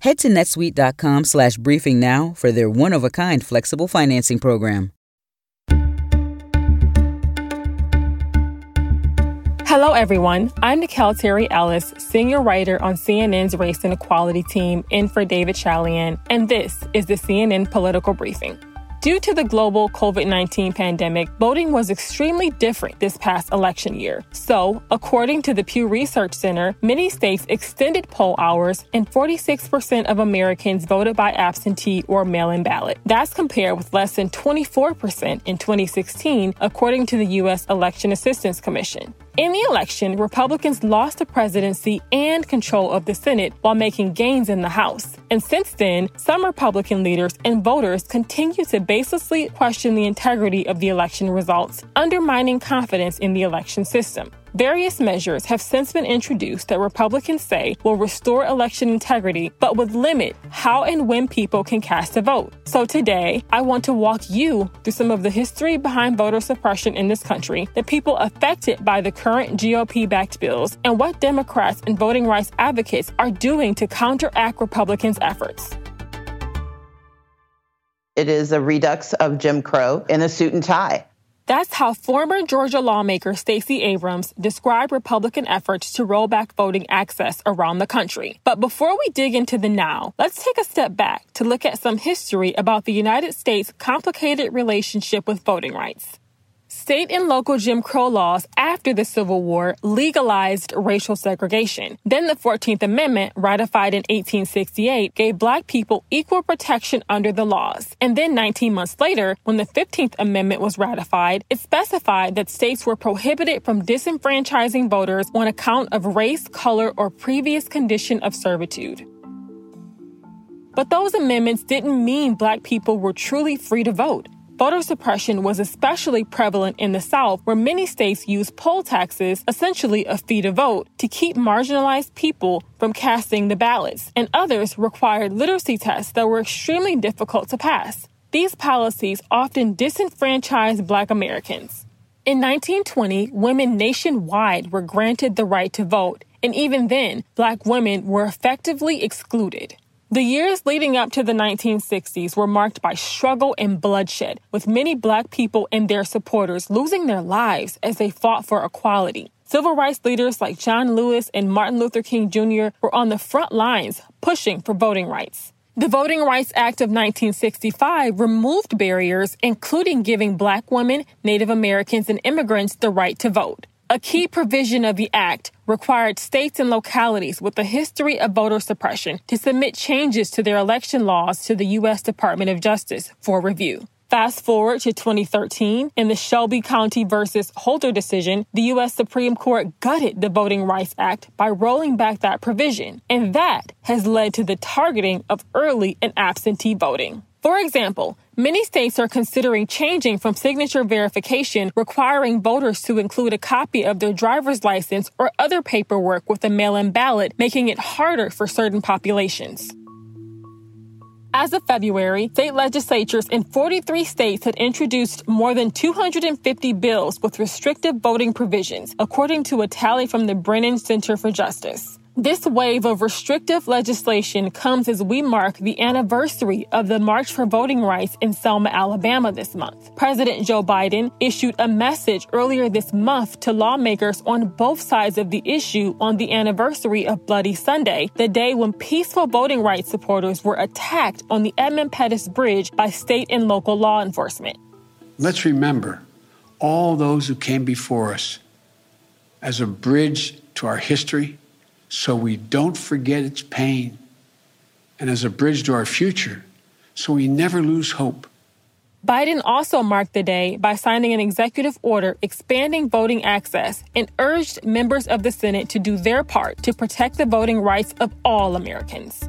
Head to netsuite.com slash briefing now for their one of a kind flexible financing program. Hello, everyone. I'm Nicquel Terry Ellis, senior writer on CNN's Race and Equality team, in for David Chalian, and this is the CNN Political Briefing. Due to the global COVID 19 pandemic, voting was extremely different this past election year. So, according to the Pew Research Center, many states extended poll hours and 46% of Americans voted by absentee or mail in ballot. That's compared with less than 24% in 2016, according to the U.S. Election Assistance Commission. In the election, Republicans lost the presidency and control of the Senate while making gains in the House. And since then, some Republican leaders and voters continue to baselessly question the integrity of the election results, undermining confidence in the election system. Various measures have since been introduced that Republicans say will restore election integrity, but would limit how and when people can cast a vote. So today, I want to walk you through some of the history behind voter suppression in this country, the people affected by the current GOP backed bills, and what Democrats and voting rights advocates are doing to counteract Republicans' efforts. It is a redux of Jim Crow in a suit and tie. That's how former Georgia lawmaker Stacey Abrams described Republican efforts to roll back voting access around the country. But before we dig into the now, let's take a step back to look at some history about the United States' complicated relationship with voting rights. State and local Jim Crow laws after the Civil War legalized racial segregation. Then the 14th Amendment, ratified in 1868, gave black people equal protection under the laws. And then 19 months later, when the 15th Amendment was ratified, it specified that states were prohibited from disenfranchising voters on account of race, color, or previous condition of servitude. But those amendments didn't mean black people were truly free to vote. Voter suppression was especially prevalent in the South, where many states used poll taxes, essentially a fee to vote, to keep marginalized people from casting the ballots, and others required literacy tests that were extremely difficult to pass. These policies often disenfranchised Black Americans. In 1920, women nationwide were granted the right to vote, and even then, Black women were effectively excluded. The years leading up to the 1960s were marked by struggle and bloodshed, with many black people and their supporters losing their lives as they fought for equality. Civil rights leaders like John Lewis and Martin Luther King Jr. were on the front lines pushing for voting rights. The Voting Rights Act of 1965 removed barriers, including giving black women, Native Americans, and immigrants the right to vote. A key provision of the act required states and localities with a history of voter suppression to submit changes to their election laws to the U.S. Department of Justice for review. Fast forward to 2013, in the Shelby County versus Holder decision, the U.S. Supreme Court gutted the Voting Rights Act by rolling back that provision, and that has led to the targeting of early and absentee voting. For example, many states are considering changing from signature verification requiring voters to include a copy of their driver's license or other paperwork with a mail in ballot, making it harder for certain populations. As of February, state legislatures in 43 states had introduced more than 250 bills with restrictive voting provisions, according to a tally from the Brennan Center for Justice. This wave of restrictive legislation comes as we mark the anniversary of the March for Voting Rights in Selma, Alabama this month. President Joe Biden issued a message earlier this month to lawmakers on both sides of the issue on the anniversary of Bloody Sunday, the day when peaceful voting rights supporters were attacked on the Edmund Pettus Bridge by state and local law enforcement. Let's remember all those who came before us as a bridge to our history so we don't forget its pain, and as a bridge to our future, so we never lose hope. Biden also marked the day by signing an executive order expanding voting access and urged members of the Senate to do their part to protect the voting rights of all Americans.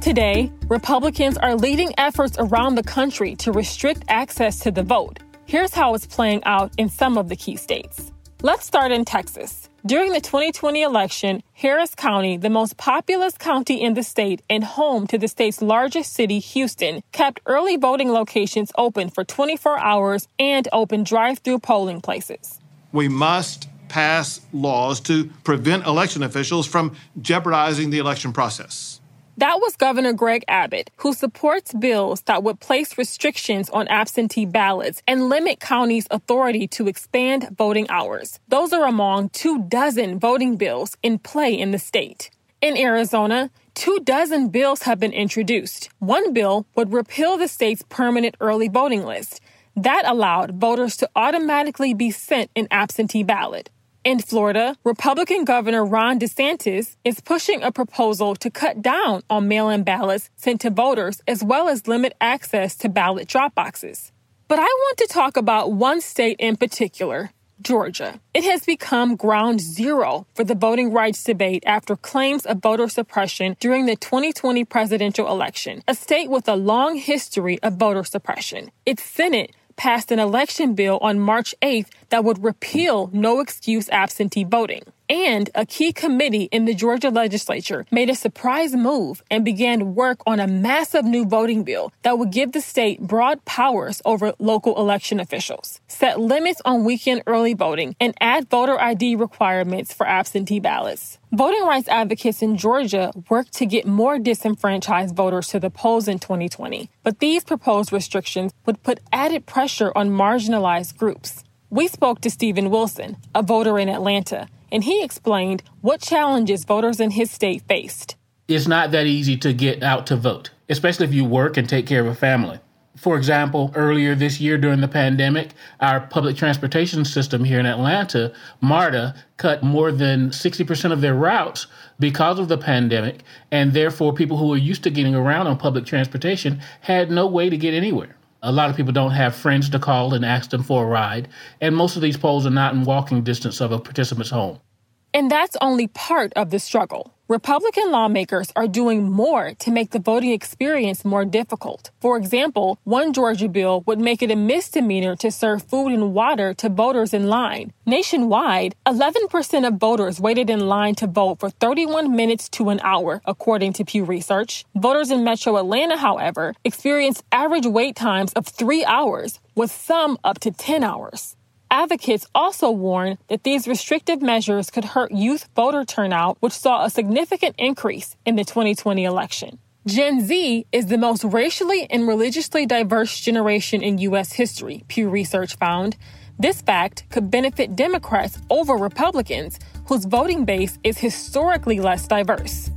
Today, Republicans are leading efforts around the country to restrict access to the vote. Here's how it's playing out in some of the key states. Let's start in Texas. During the 2020 election, Harris County, the most populous county in the state and home to the state's largest city, Houston, kept early voting locations open for 24 hours and opened drive through polling places. We must pass laws to prevent election officials from jeopardizing the election process. That was Governor Greg Abbott, who supports bills that would place restrictions on absentee ballots and limit counties' authority to expand voting hours. Those are among two dozen voting bills in play in the state. In Arizona, two dozen bills have been introduced. One bill would repeal the state's permanent early voting list. That allowed voters to automatically be sent an absentee ballot. In Florida, Republican Governor Ron DeSantis is pushing a proposal to cut down on mail in ballots sent to voters as well as limit access to ballot drop boxes. But I want to talk about one state in particular Georgia. It has become ground zero for the voting rights debate after claims of voter suppression during the 2020 presidential election, a state with a long history of voter suppression. Its Senate passed an election bill on March 8th that would repeal no excuse absentee voting. And a key committee in the Georgia legislature made a surprise move and began work on a massive new voting bill that would give the state broad powers over local election officials, set limits on weekend early voting, and add voter ID requirements for absentee ballots. Voting rights advocates in Georgia worked to get more disenfranchised voters to the polls in 2020, but these proposed restrictions would put added pressure on marginalized groups. We spoke to Stephen Wilson, a voter in Atlanta and he explained what challenges voters in his state faced. It's not that easy to get out to vote, especially if you work and take care of a family. For example, earlier this year during the pandemic, our public transportation system here in Atlanta, MARTA, cut more than 60% of their routes because of the pandemic, and therefore people who were used to getting around on public transportation had no way to get anywhere. A lot of people don't have friends to call and ask them for a ride, and most of these polls are not in walking distance of a participant's home. And that's only part of the struggle. Republican lawmakers are doing more to make the voting experience more difficult. For example, one Georgia bill would make it a misdemeanor to serve food and water to voters in line. Nationwide, 11% of voters waited in line to vote for 31 minutes to an hour, according to Pew Research. Voters in metro Atlanta, however, experienced average wait times of three hours, with some up to 10 hours. Advocates also warn that these restrictive measures could hurt youth voter turnout, which saw a significant increase in the 2020 election. Gen Z is the most racially and religiously diverse generation in U.S. history, Pew Research found. This fact could benefit Democrats over Republicans, whose voting base is historically less diverse.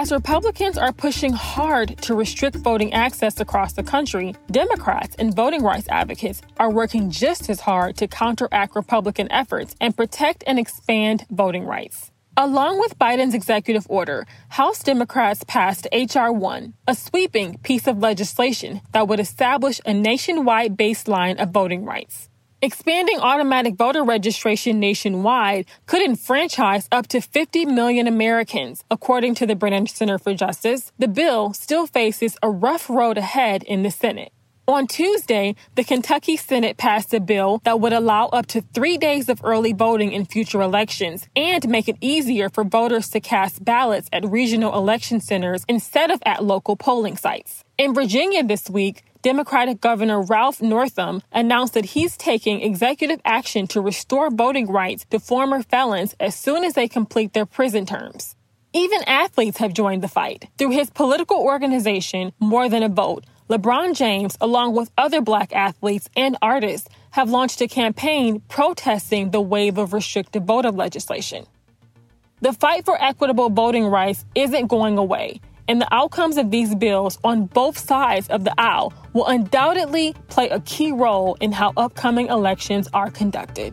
As Republicans are pushing hard to restrict voting access across the country, Democrats and voting rights advocates are working just as hard to counteract Republican efforts and protect and expand voting rights. Along with Biden's executive order, House Democrats passed H.R. 1, a sweeping piece of legislation that would establish a nationwide baseline of voting rights. Expanding automatic voter registration nationwide could enfranchise up to 50 million Americans, according to the Brennan Center for Justice. The bill still faces a rough road ahead in the Senate. On Tuesday, the Kentucky Senate passed a bill that would allow up to three days of early voting in future elections and make it easier for voters to cast ballots at regional election centers instead of at local polling sites. In Virginia this week, Democratic Governor Ralph Northam announced that he's taking executive action to restore voting rights to former felons as soon as they complete their prison terms. Even athletes have joined the fight. Through his political organization, More Than a Vote, LeBron James, along with other black athletes and artists, have launched a campaign protesting the wave of restrictive voter legislation. The fight for equitable voting rights isn't going away and the outcomes of these bills on both sides of the aisle will undoubtedly play a key role in how upcoming elections are conducted.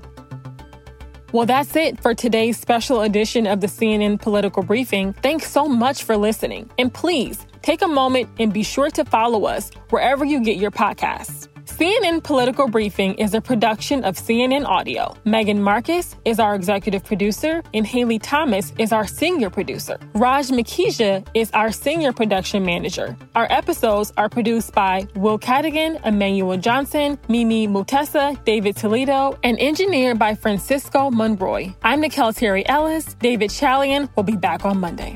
Well, that's it for today's special edition of the CNN Political Briefing. Thanks so much for listening. And please take a moment and be sure to follow us wherever you get your podcasts. CNN Political Briefing is a production of CNN Audio. Megan Marcus is our executive producer, and Haley Thomas is our senior producer. Raj Makhija is our senior production manager. Our episodes are produced by Will Cadigan, Emmanuel Johnson, Mimi Mutessa, David Toledo, and engineered by Francisco Monroy. I'm Nicquel Terry Ellis. David Chalian will be back on Monday.